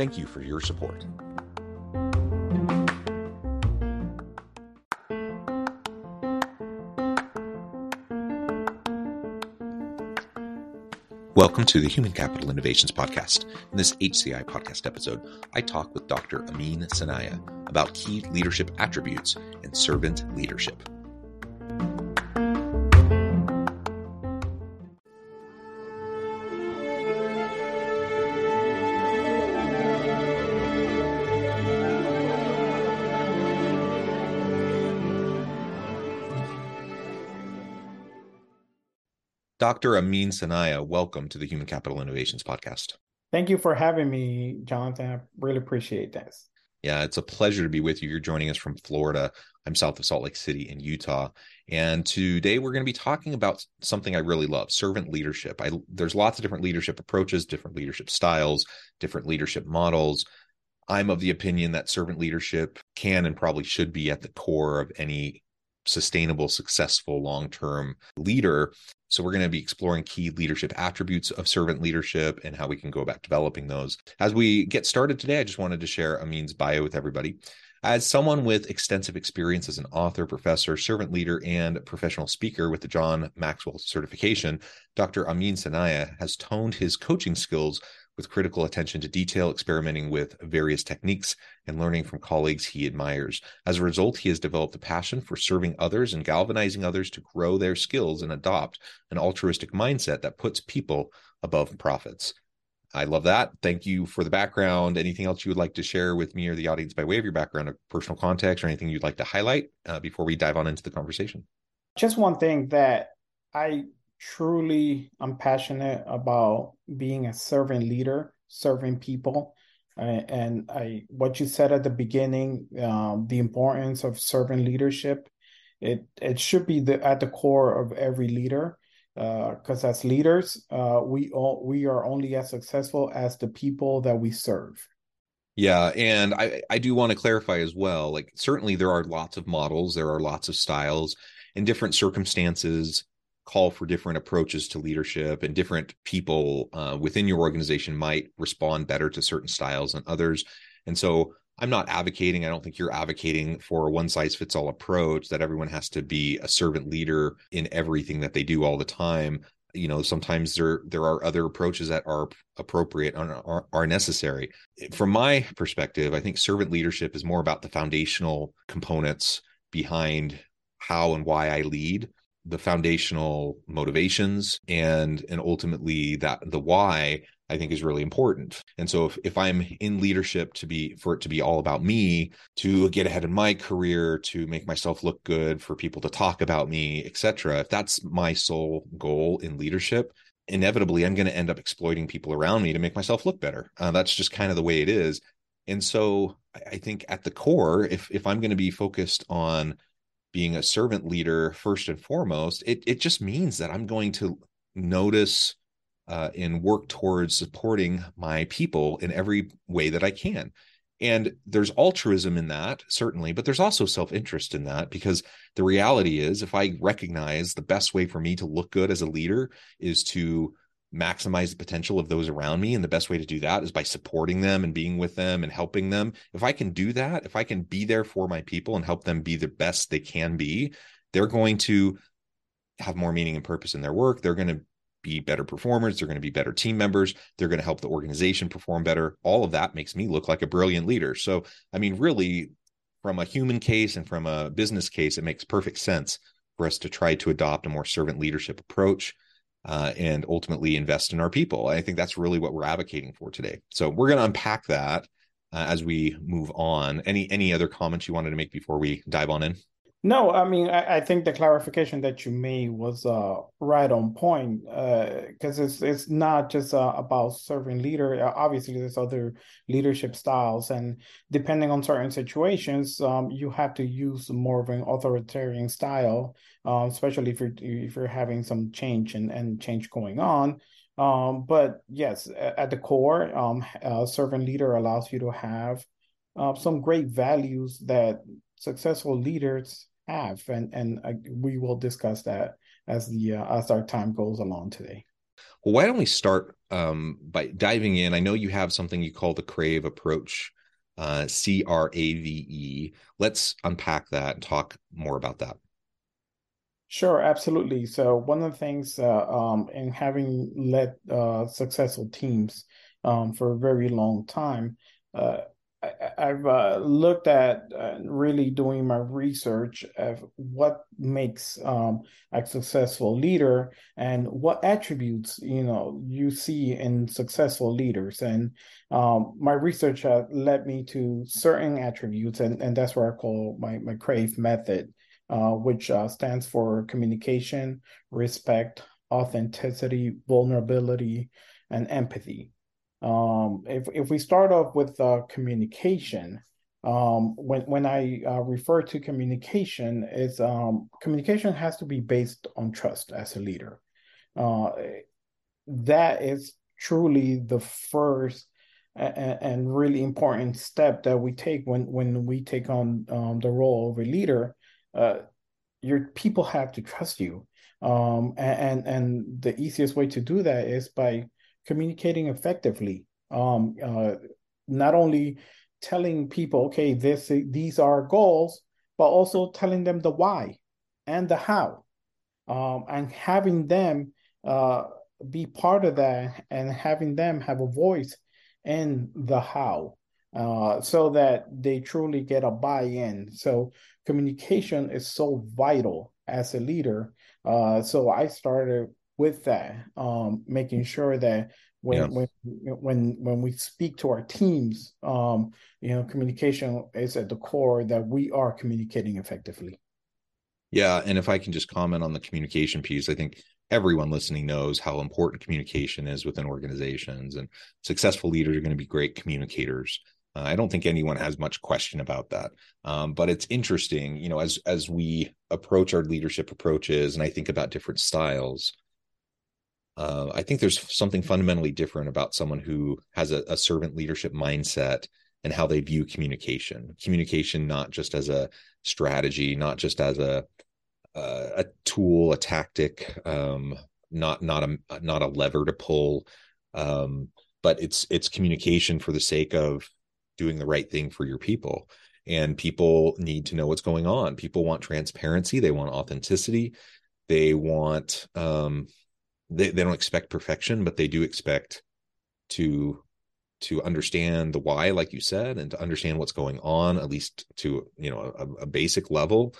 Thank you for your support. Welcome to the Human Capital Innovations Podcast. In this HCI podcast episode, I talk with Dr. Amin Sanaia about key leadership attributes and servant leadership. Dr. Amin Sanaia, welcome to the Human Capital Innovations Podcast. Thank you for having me, Jonathan. I really appreciate this. Yeah, it's a pleasure to be with you. You're joining us from Florida. I'm south of Salt Lake City in Utah. And today we're going to be talking about something I really love servant leadership. I, there's lots of different leadership approaches, different leadership styles, different leadership models. I'm of the opinion that servant leadership can and probably should be at the core of any sustainable, successful, long term leader. So, we're going to be exploring key leadership attributes of servant leadership and how we can go about developing those. As we get started today, I just wanted to share Amin's bio with everybody. As someone with extensive experience as an author, professor, servant leader, and professional speaker with the John Maxwell certification, Dr. Amin Sanaia has toned his coaching skills with critical attention to detail, experimenting with various techniques, and learning from colleagues he admires. As a result, he has developed a passion for serving others and galvanizing others to grow their skills and adopt an altruistic mindset that puts people above profits. I love that. Thank you for the background. Anything else you would like to share with me or the audience by way of your background or personal context or anything you'd like to highlight uh, before we dive on into the conversation? Just one thing that I truly I'm passionate about being a servant leader, serving people. And I what you said at the beginning, um, the importance of servant leadership, it it should be the, at the core of every leader. Because uh, as leaders, uh, we all we are only as successful as the people that we serve. Yeah, and I I do want to clarify as well. Like certainly there are lots of models, there are lots of styles in different circumstances call for different approaches to leadership and different people uh, within your organization might respond better to certain styles than others. And so i'm not advocating i don't think you're advocating for a one size fits all approach that everyone has to be a servant leader in everything that they do all the time. You know sometimes there there are other approaches that are appropriate and are, are necessary. From my perspective i think servant leadership is more about the foundational components behind how and why i lead the foundational motivations and and ultimately that the why I think is really important. And so if, if I'm in leadership to be for it to be all about me, to get ahead in my career, to make myself look good, for people to talk about me, etc. If that's my sole goal in leadership, inevitably I'm going to end up exploiting people around me to make myself look better. Uh, that's just kind of the way it is. And so I think at the core, if if I'm going to be focused on being a servant leader first and foremost it it just means that i'm going to notice uh, and work towards supporting my people in every way that i can. And there's altruism in that certainly but there's also self-interest in that because the reality is if i recognize the best way for me to look good as a leader is to maximize the potential of those around me and the best way to do that is by supporting them and being with them and helping them if i can do that if i can be there for my people and help them be the best they can be they're going to have more meaning and purpose in their work they're going to be better performers. They're going to be better team members. They're going to help the organization perform better. All of that makes me look like a brilliant leader. So, I mean, really, from a human case and from a business case, it makes perfect sense for us to try to adopt a more servant leadership approach uh, and ultimately invest in our people. I think that's really what we're advocating for today. So, we're going to unpack that uh, as we move on. Any any other comments you wanted to make before we dive on in? No, I mean, I, I, think the clarification that you made was uh, right on point because uh, it's it's not just uh, about serving leader. Uh, obviously, there's other leadership styles, and depending on certain situations, um, you have to use more of an authoritarian style, uh, especially if you're if you're having some change and, and change going on. Um, but yes, at the core, um, servant leader allows you to have uh, some great values that successful leaders have, and and uh, we will discuss that as the uh, as our time goes along today. Well, why don't we start um, by diving in? I know you have something you call the Crave approach, uh, C R A V E. Let's unpack that and talk more about that. Sure, absolutely. So one of the things uh, um, in having led uh, successful teams um, for a very long time, uh, I, have uh, looked at uh, really doing my research of what makes um, a successful leader and what attributes you know you see in successful leaders. And um, my research uh, led me to certain attributes, and, and that's what I call my my Crave method, uh, which uh, stands for communication, respect, authenticity, vulnerability, and empathy. Um, if if we start off with uh, communication, um, when when I uh, refer to communication, is um, communication has to be based on trust as a leader. Uh, that is truly the first and, and, really important step that we take when when we take on um, the role of a leader. Uh, your people have to trust you, um, and, and and the easiest way to do that is by communicating effectively. Um, uh, not only telling people, okay, this these are goals, but also telling them the why and the how, um, and having them uh, be part of that, and having them have a voice in the how, uh, so that they truly get a buy-in. So communication is so vital as a leader. Uh, so I started with that, um, making sure that when yeah. when when when we speak to our teams, um, you know, communication is at the core that we are communicating effectively. Yeah, and if I can just comment on the communication piece, I think everyone listening knows how important communication is within organizations, and successful leaders are going to be great communicators. Uh, I don't think anyone has much question about that. Um, but it's interesting, you know, as as we approach our leadership approaches, and I think about different styles uh, I think there's something fundamentally different about someone who has a, a, servant leadership mindset and how they view communication. Communication not just as a strategy, not just as a uh, a tool, a tactic, um, not not a not a lever to pull, um, but it's it's communication for the sake of doing the right thing for your people. And people need to know what's going on. People want transparency. They want authenticity. They want um, they, they don't expect perfection, but they do expect to to understand the why, like you said, and to understand what's going on, at least to you know a, a basic level.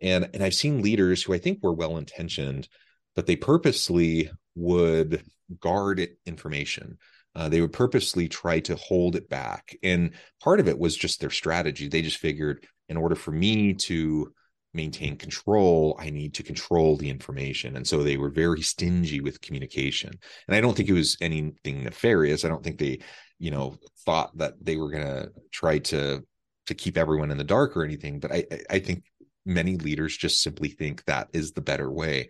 And and I've seen leaders who I think were well intentioned, but they purposely would guard information. Uh, they would purposely try to hold it back, and part of it was just their strategy. They just figured, in order for me to maintain control i need to control the information. And so they were very stingy with communication. And i don't think it was anything nefarious. I don't think they you know thought that they were going to try to to keep everyone in the dark or anything. But i i think many leaders just simply think that is the better way.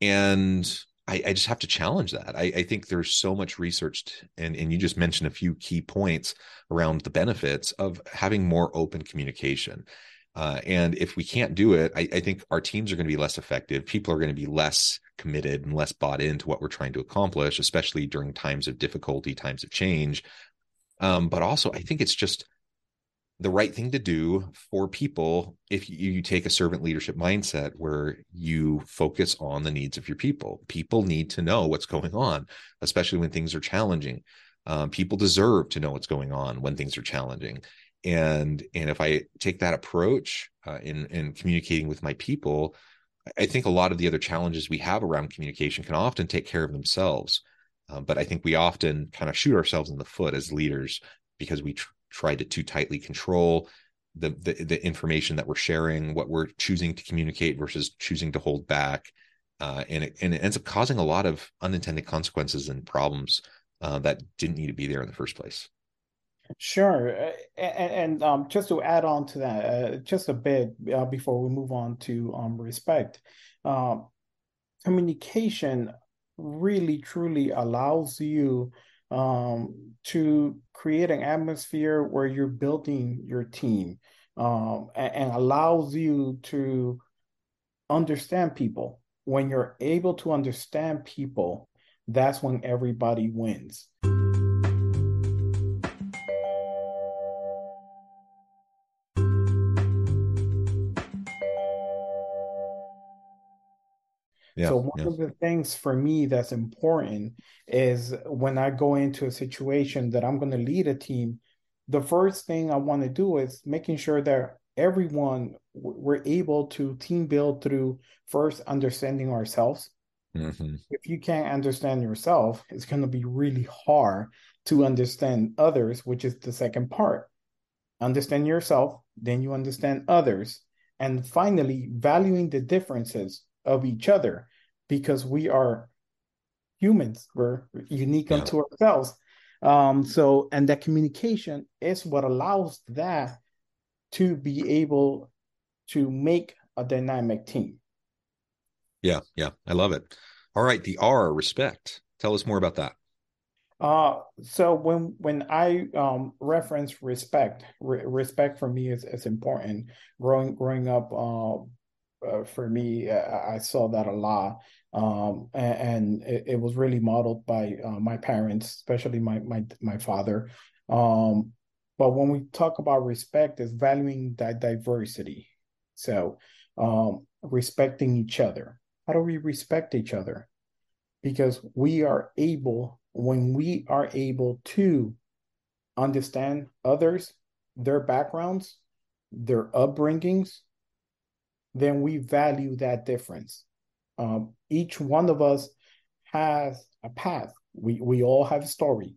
And I, I, just have to challenge that. I, I, think there's so much research, and and you just mentioned a few key points around the benefits of having more open communication. Uh, and if we can't do it, I, I think our teams are going to be less effective. People are going to be less committed and less bought into what we're trying to accomplish, especially during times of difficulty, times of change. Um, but also, I think it's just the right thing to do for people if you, you, take a servant leadership mindset where you focus on the needs of your people. People need to know what's going on, especially when things are challenging. Um, people deserve to know what's going on when things are challenging. And and if I take that approach uh, in in communicating with my people, I think a lot of the other challenges we have around communication can often take care of themselves. Um, but I think we often kind of shoot ourselves in the foot as leaders because we tr- try to too tightly control the, the, the information that we're sharing, what we're choosing to communicate versus choosing to hold back, uh, and it and it ends up causing a lot of unintended consequences and problems uh, that didn't need to be there in the first place. Sure, uh, and, and um, just to add on to that, uh, just a bit uh, before we move on to um, respect, um, communication really truly allows you um, to create an atmosphere where you're building your team um, and, and allows you to understand people. When you're able to understand people, that's when everybody wins. Yeah, so one yeah. of the things for me that's important is when I go into a situation that I'm going to lead a team, the first thing I want to do is making sure that everyone we're able to team build through first understanding ourselves. Mm-hmm. If you can't understand yourself, it's going to be really hard to understand others, which is the second part. Understand yourself, then you understand others, and finally valuing the differences of each other because we are humans. We're unique yeah. unto ourselves. Um, so, and that communication is what allows that to be able to make a dynamic team. Yeah, yeah, I love it. All right, the R, respect. Tell us more about that. Uh, so when when I um, reference respect, re- respect for me is, is important. Growing growing up, uh, uh, for me, I, I, saw that a lot, um, and, and it, it, was really modeled by uh, my parents, especially my my my father. Um, but when we talk about respect, is valuing that diversity. So um, respecting each other. How do we respect each other? Because we are able, when we are able to understand others, their backgrounds, their upbringings, then we value that difference. Um, each one of us has a path. We we all have a story.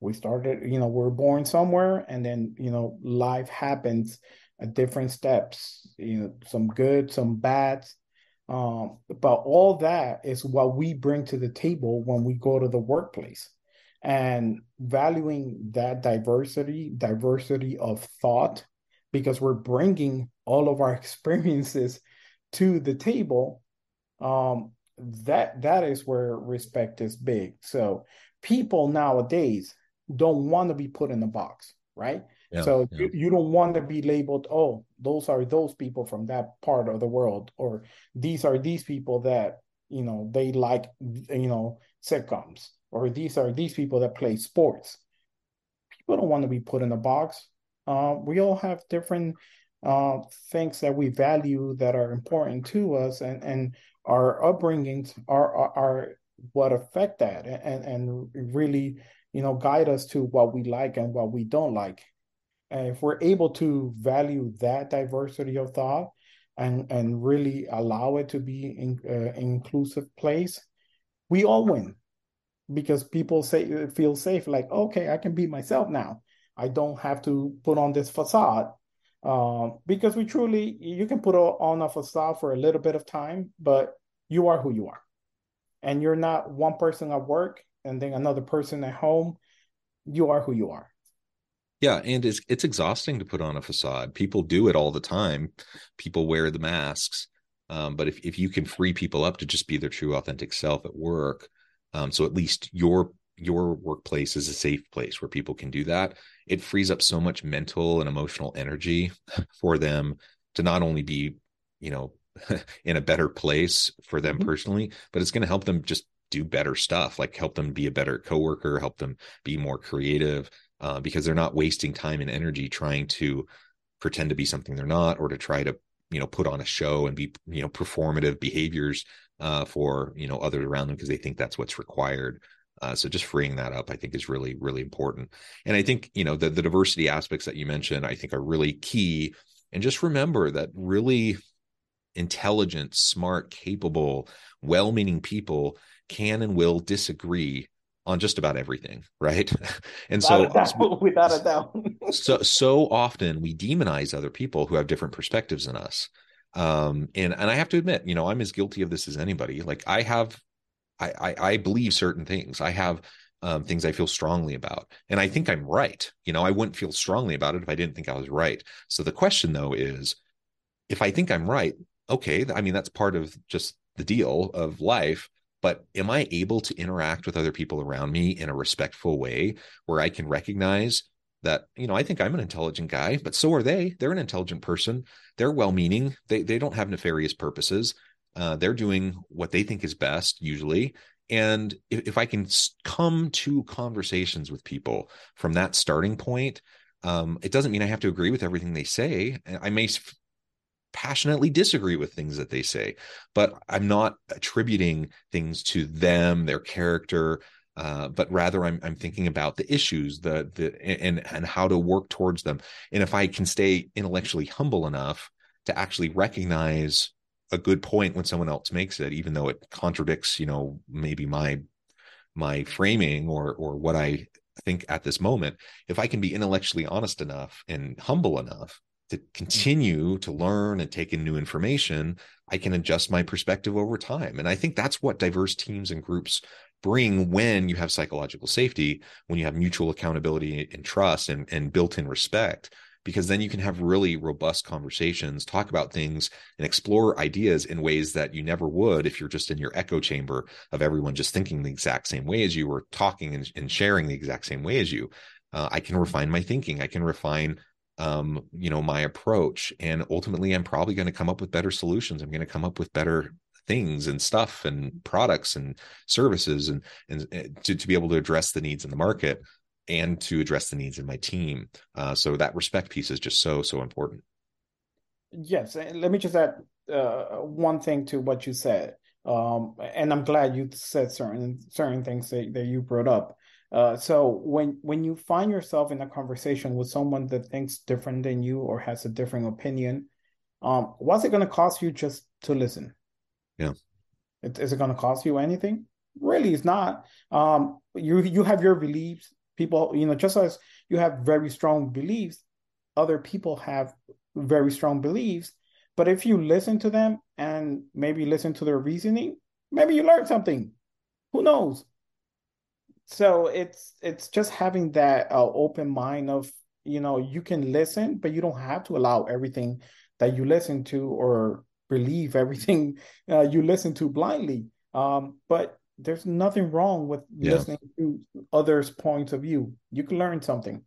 We started, you know, we're born somewhere, and then you know, life happens at different steps. You know, some good, some bad. Um, but all that is what we bring to the table when we go to the workplace and valuing that diversity, diversity of thought, because we're bringing all of our experiences to the table um that that is where respect is big. So people nowadays don't want to be put in a box right? Yeah, so yeah. You, you don't want to be labeled oh those are those people from that part of the world or these are these people that you know they like you know sitcoms or these are these people that play sports. People don't want to be put in a box uh, we all have different uh, things that we value that are important to us, and and our upbringings are are, are what affect that, and and really you know guide us to what we like and what we don't like. And if we're able to value that diversity of thought and and really allow it to be in uh, inclusive place, we all win because people say feel safe like okay i can be myself now I don't have to put on this facade. Um, because we truly, you can put on a facade for a little bit of time, but you are who you are. And you're not one person at work and then another person at home. You are who you are. Yeah, and it's it's exhausting to put on a facade. People do it all the time. People wear the masks. Um, but if, if you can free people up to just be their true authentic self at work, um, so at least your your workplace is a safe place where people can do that it frees up so much mental and emotional energy for them to not only be you know in a better place for them mm-hmm. personally but it's going to help them just do better stuff like help them be a better coworker help them be more creative uh, because they're not wasting time and energy trying to pretend to be something they're not or to try to you know put on a show and be you know performative behaviors uh, for you know others around them because they think that's what's required uh, so just freeing that up, I think, is really, really important. And I think you know the the diversity aspects that you mentioned, I think, are really key. And just remember that really intelligent, smart, capable, well-meaning people can and will disagree on just about everything right and without so without a doubt so so often we demonize other people who have different perspectives than us um and and i have to admit you know i'm as guilty of this as anybody like i have I, I, I believe certain things. I have um, things I feel strongly about, and I think I'm right. You know, I wouldn't feel strongly about it if I didn't think I was right. So the question though is, if I think I'm right, okay. I mean, that's part of just the deal of life. But am I able to interact with other people around me in a respectful way where I can recognize that you know i think i'm an intelligent guy but so are they they're an intelligent person they're well meaning they they don't have nefarious purposes uh, they're doing what they think is best usually. And if, if I can come to conversations with people from that starting point, um, it doesn't mean I have to agree with everything they say. I may passionately disagree with things that they say, but I'm not attributing things to them, their character, uh, but rather I'm I'm thinking about the issues, the the and and how to work towards them. And if I can stay intellectually humble enough to actually recognize a good point when someone else makes it, even though it contradicts, you know, maybe my my framing or or what I think at this moment. If I can be intellectually honest enough and humble enough to continue to learn and take in new information, I can adjust my perspective over time. And I think that's what diverse teams and groups bring when you have psychological safety, when you have mutual accountability and trust and, and built-in respect because then you can have really robust conversations, talk about things, and explore ideas in ways that you never would if you're just in your echo chamber of everyone just thinking the exact same way as you or talking and, and sharing the exact same way as you. Uh, I can refine my thinking. I can refine um, you know, my approach. And ultimately, I'm probably going to come up with better solutions. I'm going to come up with better things and stuff and products and services and and eh, to, to be able to address the needs in the market and to address the needs of my team. Uh, so that respect piece is just so so important. Yes, let me just add uh, one thing to what you said, um, and I'm glad you said certain certain things that, that you brought up. Uh, so when when you find yourself in a conversation with someone that thinks different than you or has a different opinion, um, what's it going to cost you just to listen? Yeah, it, is it going to cost you anything? Really, it's not. Um, you you have your beliefs people you know just as you have very strong beliefs other people have very strong beliefs. But if you listen to them and maybe listen to their reasoning maybe you learn something. Who knows? So it's it's just having that uh, open mind of you know you can listen but you don't have to allow everything that you listen to or believe everything uh, you listen to blindly. Um, but there's nothing wrong with yeah. listening to others' points of view. You can learn something.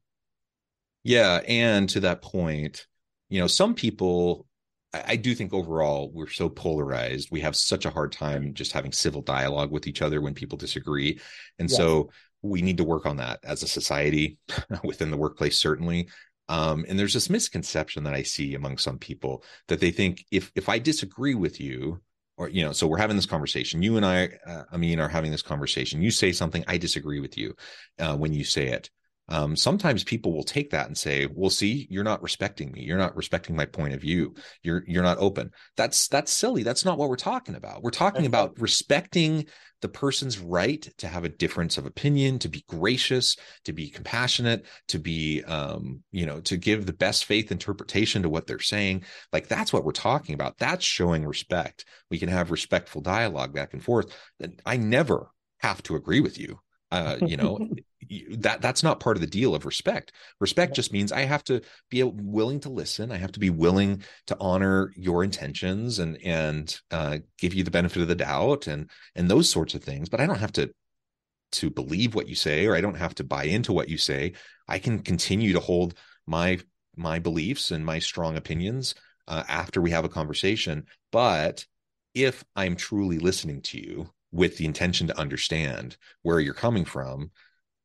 Yeah, and to that point, you know, some people I, do think overall we're so polarized. We have such a hard time just having civil dialogue with each other when people disagree. And yes. so we need to work on that as a society within the workplace, certainly. Um, and there's this misconception that I see among some people that they think if if I disagree with you, or you know so we're having this conversation. You and i uh, i mean are having this conversation. You say something i disagree with you uh, when you say it um, sometimes people will take that and say well see you're not respecting me. You're not respecting my point of view. You're you're not open. That's that's silly. That's not what we're talking about. We're talking about respecting the person's right to have a difference of opinion to be gracious to be compassionate to be um, you know to give the best faith interpretation to what they're saying. Like that's what we're talking about. That's showing respect. We can have respectful dialogue back and forth. And i never have to agree with you uh, you know that that's not part of the deal of respect. Respect just means i have to be willing to listen. I have to be willing to honor your intentions and and uh, give you the benefit of the doubt and and those sorts of things but i don't have to to believe what you say or i don't have to buy into what you say. I can continue to hold my my beliefs and my strong opinions uh, after we have a conversation but if i'm truly listening to you with the intention to understand where you're coming from,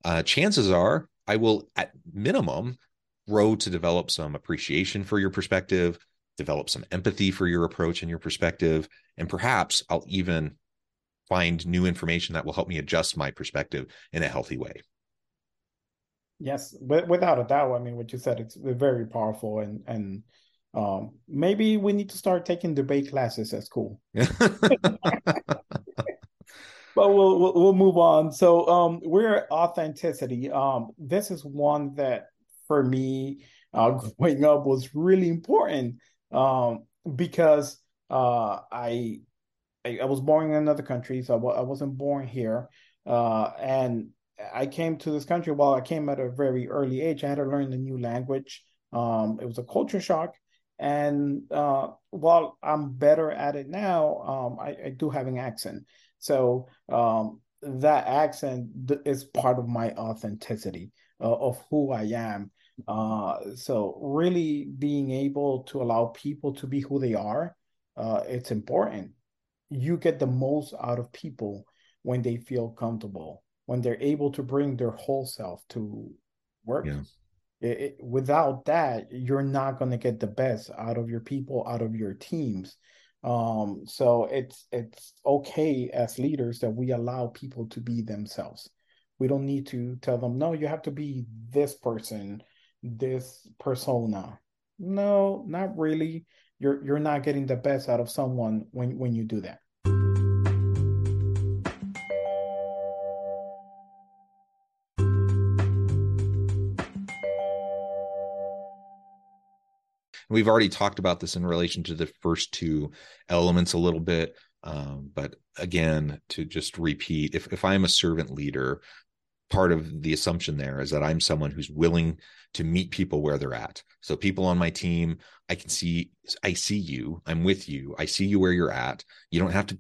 uh, chances are I will at minimum grow to develop some appreciation for your perspective, develop some empathy for your approach and your perspective, and perhaps I'll even find new information that will help me adjust my perspective in a healthy way. Yes, without a doubt. I mean, what you said, it's very powerful, and and um, maybe we need to start taking debate classes at school. but we'll, we'll, we'll move on. So um, we're authenticity. Um, this is one that for me uh, growing up was really important um, because uh, I, I, I was born in another country, so I w- I wasn't born here, uh, and I came to this country. While I came at a very early age, I had to learn a new language. Um, it was a culture shock, and uh, while I'm better at it now, um, I, I, do have an accent. So um, that accent is part of my authenticity uh, of who I am. Uh, so really being able to allow people to be who they are, uh, it's important. You get the most out of people when they feel comfortable, when they're able to bring their whole self to work. Yeah. It, it, without that, you're not going to get the best out of your people, out of your teams. Um, so it's it's okay as leaders that we allow people to be themselves. We don't need to tell them, no, you have to be this person, this persona. No, not really. You're you're not getting the best out of someone when when you do that. We've already talked about this in relation to the first two elements a little bit. Um, but again, to just repeat, if, if I'm a servant leader, part of the assumption there is that I'm someone who's willing to meet people where they're at. So people on my team, I can see, I see you, I'm with you, I see you where you're at. You don't have to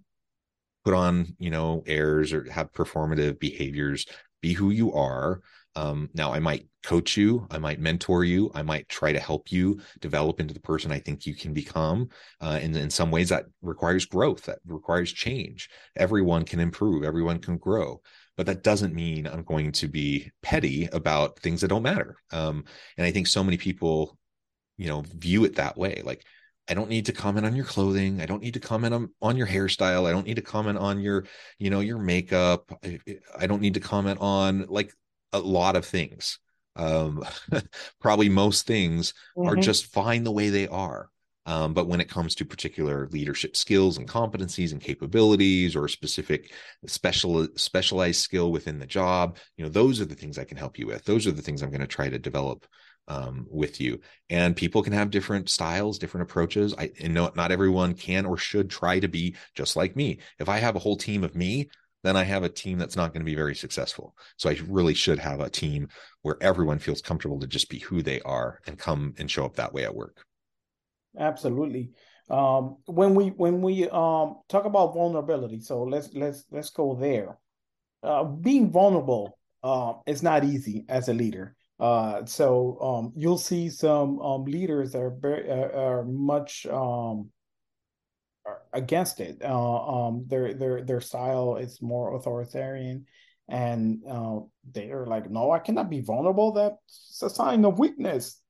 put on, you know, airs or have performative behaviors. Be who you are. Um, now, I might coach you, I might mentor you, I might try to help you develop into the person I think you can become. Uh, and in some ways, that requires growth, that requires change. Everyone can improve, everyone can grow. But that doesn't mean I'm going to be petty about things that don't matter. Um, and I think so many people, you know, view it that way. Like, I don't need to comment on your clothing. I don't need to comment on, on your hairstyle. I don't need to comment on your, you know, your makeup. I, I don't need to comment on like a lot of things. Um, probably most things mm-hmm. are just fine the way they are. Um, but when it comes to particular leadership skills and competencies and capabilities or specific special specialized skill within the job, you know, those are the things I can help you with. Those are the things I'm going to try to develop um, with you. And people can have different styles, different approaches. I and no, not everyone can or should try to be just like me. If I have a whole team of me, then I have a team that's not going to be very successful. So I really should have a team where everyone feels comfortable to just be who they are and come and show up that way at work. Absolutely. Um, when we when we um, talk about vulnerability, so let's let's let's go there. Uh, being vulnerable uh, is not easy as a leader. Uh, so um, you'll see some um, leaders that are very uh, are much um, against it. Uh, um, their their their style is more authoritarian, and uh, they're like, "No, I cannot be vulnerable. That's a sign of weakness."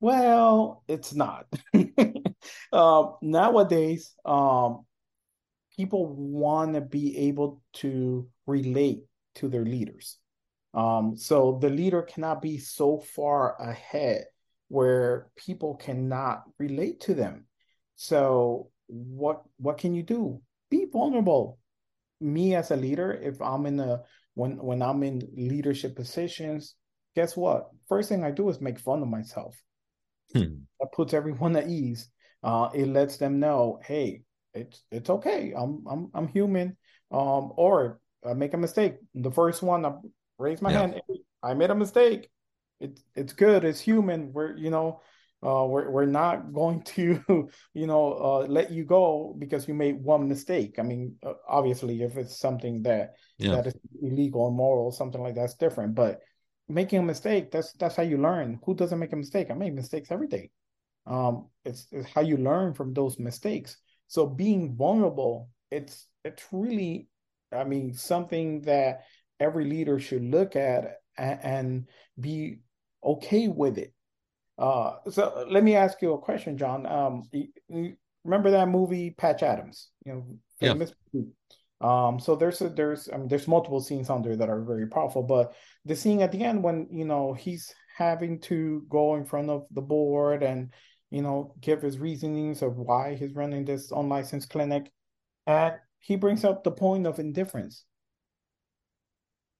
Well, it's not. uh, nowadays, um, people want to be able to relate to their leaders. Um, so the leader cannot be so far ahead where people cannot relate to them. So what what can you do? Be vulnerable. Me as a leader, if I'm in a when when I'm in leadership positions, guess what? First thing I do is make fun of myself. Hmm. That puts everyone at ease. Uh, it lets them know, hey, it's it's okay. I'm I'm I'm human. Um, or I make a mistake. The first one, I raise my yeah. hand. Hey, I made a mistake. It's it's good. It's human. We're you know uh, we're we're not going to, you know, uh, let you go because you made one mistake. I mean, uh, obviously, if it's something that yeah. that is illegal, immoral, something like that's different. But making a mistake, that's that's how you learn. Who doesn't make a mistake? I make mistakes every day. Um, it's, it's how you learn from those mistakes. So being vulnerable, it's it's really, I mean, something that every leader should look at and, and be okay with it. Uh, so let me ask you a question, John. Um, you, you remember that movie Patch Adams? You know, famous. Yeah. Um, so there's a, there's I mean, there's multiple scenes on there that are very powerful, but the scene at the end when you know he's having to go in front of the board and you know give his reasonings of why he's running this unlicensed clinic, and he brings up the point of indifference.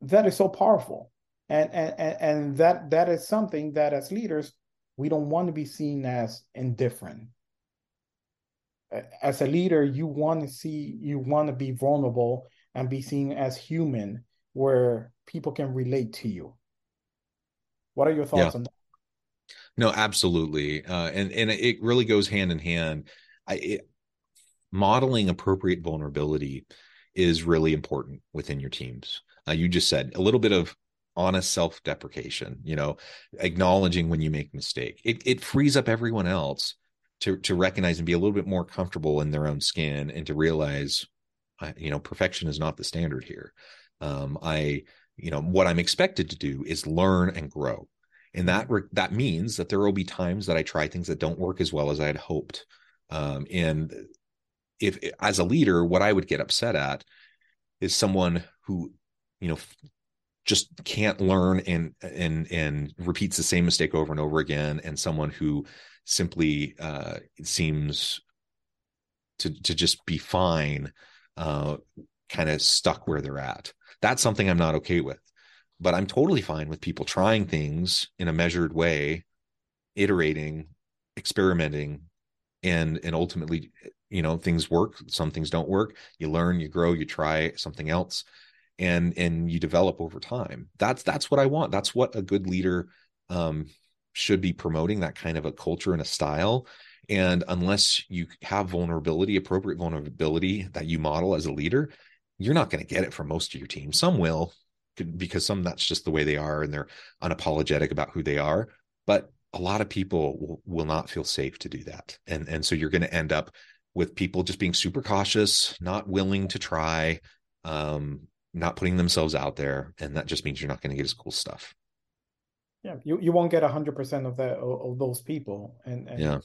That is so powerful, and and and that that is something that as leaders we don't want to be seen as indifferent. As a leader you want to see you want to be vulnerable and be seen as human where people can relate to you. What are your thoughts yeah. on that? No absolutely. Uh, and and it really goes hand in hand. I, it, modeling appropriate vulnerability is really important within your teams. Uh, you just said a little bit of honest self-deprecation you know acknowledging when you make a mistake. It, it frees up everyone else to to recognize and be a little bit more comfortable in their own skin and to realize you know perfection is not the standard here. Um i you know what i'm expected to do is learn and grow. And that that means that there will be times that i try things that don't work as well as i had hoped. Um and if as a leader what i would get upset at is someone who you know just can't learn and and and repeats the same mistake over and over again. And someone who simply uh seems to to just be fine uh kind of stuck where they're at. That's something i'm not okay with. But i'm totally fine with people trying things in a measured way iterating experimenting and and ultimately you know things work some things don't work. You learn you grow you try something else and and you develop over time. That's that's what i want. That's what a good leader um, should be promoting that kind of a culture and a style. And unless you have vulnerability appropriate vulnerability that you model as a leader you're not going to get it from most of your team. Some will because some that's just the way they are and they're unapologetic about who they are. But a lot of people will, will not feel safe to do that. And and so you're going to end up with people just being super cautious not willing to try um, not putting themselves out there and that just means you're not going to get as cool stuff. Yeah you, you won't get 100% of that of, those people and, and yeah.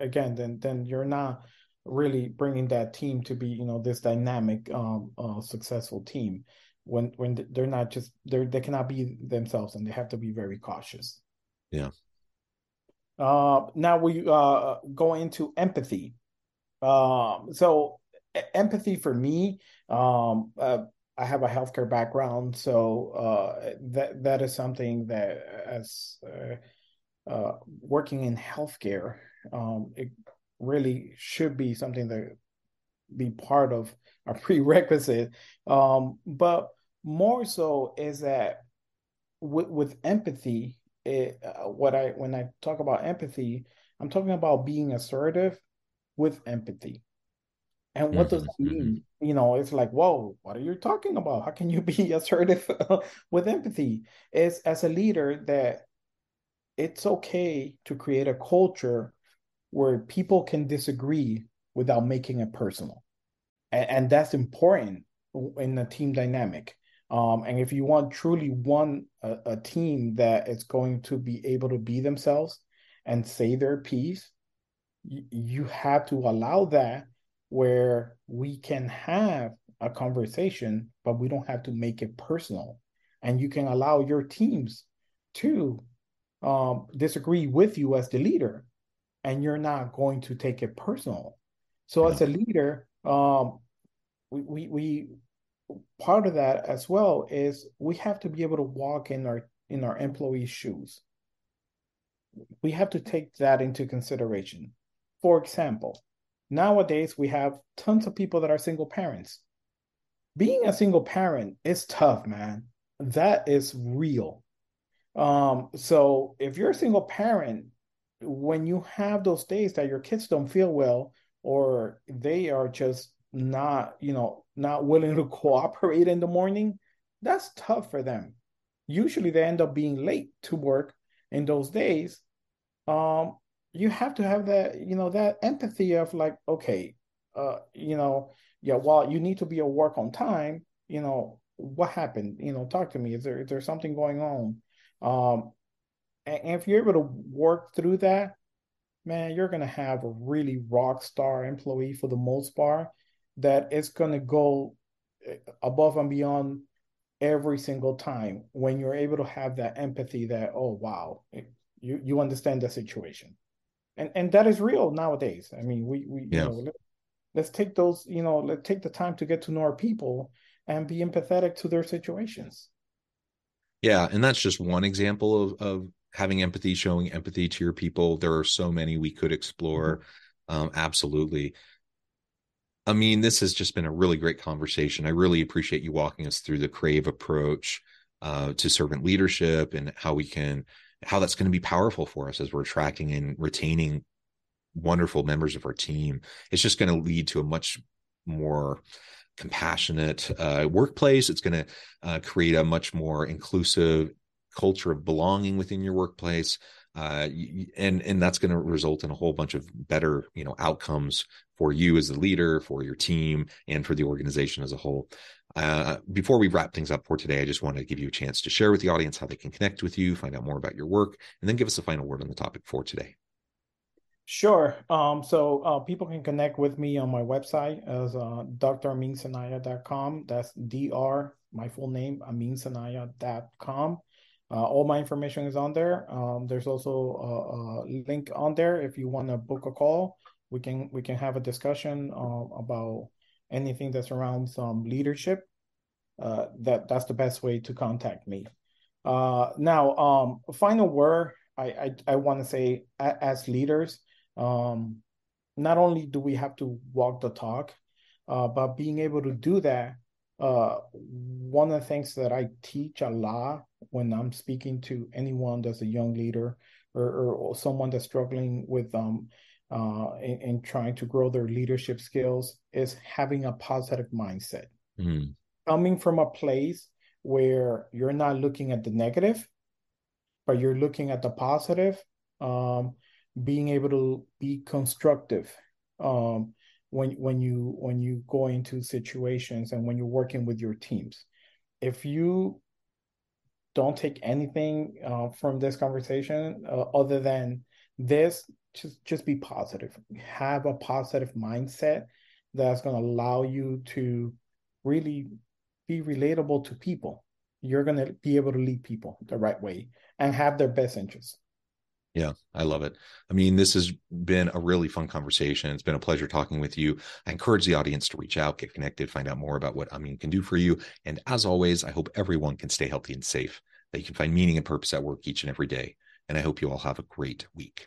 again then then you're not really bringing that team to be you know this dynamic um uh, successful team when when they're not just they they cannot be themselves and they have to be very cautious. Yeah. Uh now we uh go into empathy. Um so empathy for me um uh, I have a healthcare background, so uh, that that is something that as uh, uh, working in healthcare, um, it really should be something that be part of a prerequisite. Um, but more so is that with, with empathy, it, uh, what I when I talk about empathy, I'm talking about being assertive with empathy. And what does that mean? You know, it's like, whoa, what are you talking about? How can you be assertive with empathy? Is as a leader that it's okay to create a culture where people can disagree without making it personal. And, and that's important in the team dynamic. Um, and if you want truly one a, a team that is going to be able to be themselves and say their piece, you, you have to allow that where we can have a conversation, but we don't have to make it personal. And you can allow your teams to um, disagree with you as the leader, and you're not going to take it personal. So, yeah. as a leader, um, we, we, we part of that as well is we have to be able to walk in our in our employees' shoes. We have to take that into consideration. For example, nowadays we have tons of people that are single parents. Being a single parent is tough, man. That is real. Um, so if you're a single parent, when you have those days that your kids don't feel well or they are just not, you know, not willing to cooperate in the morning, that's tough for them. Usually they end up being late to work in those days. Um, you have to have that you know that empathy of like okay uh you know yeah while you need to be at work on time you know what happened? You know, talk to me. Is there is there something going on? Um, and, and if you're able to work through that, man, you're gonna have a really rock star employee for the most part that is gonna go eh, above and beyond every single time when you're able to have that empathy that oh wow you you understand the situation and and that is real nowadays i mean we we yeah. you know let, let's take those you know let's take the time to get to know our people and be empathetic to their situations yeah and that's just one example of of having empathy showing empathy to your people there are so many we could explore mm-hmm. um absolutely I mean, this has just been a really great conversation. I really appreciate you walking us through the Crave approach uh, to servant leadership and how we can, how that's going to be powerful for us as we're attracting and retaining wonderful members of our team. It's just going to lead to a much more compassionate uh, workplace. It's going to uh, create a much more inclusive culture of belonging within your workplace uh, and and that's going to result in a whole bunch of better you know outcomes for you as the leader for your team and for the organization as a whole uh, before we wrap things up for today i just want to give you a chance to share with the audience how they can connect with you find out more about your work and then give us a final word on the topic for today Sure. Um, so uh, people can connect with me on my website as uh, draminsanaia.com. That's dr, my full name, aminsanaia.com. Uh, all my information is on there. Um, there's also a, a, link on there if you want to book a call. We can we can have a discussion uh, about anything that surrounds um, leadership. Uh, that that's the best way to contact me. Uh, now, um, final word I I, I want to say as leaders, um, not only do we have to walk the talk, uh, but being able to do that uh, one of the things that I teach a lot when I'm speaking to anyone that's a young leader or, or someone that's struggling with um uh in, in, trying to grow their leadership skills is having a positive mindset. Mm. Coming from a place where you're not looking at the negative, but you're looking at the positive, um, being able to be constructive. Um, when when you when you go into situations and when you're working with your teams if you don't take anything uh, from this conversation uh, other than this just just be positive have a positive mindset that's going to allow you to really be relatable to people you're going to be able to lead people the right way and have their best interests yeah, I love it. I mean, this has been a really fun conversation. It's been a pleasure talking with you. I encourage the audience to reach out, get connected, find out more about what Amin can do for you. And as always, I hope everyone can stay healthy and safe, that you can find meaning and purpose at work each and every day. And I hope you all have a great week.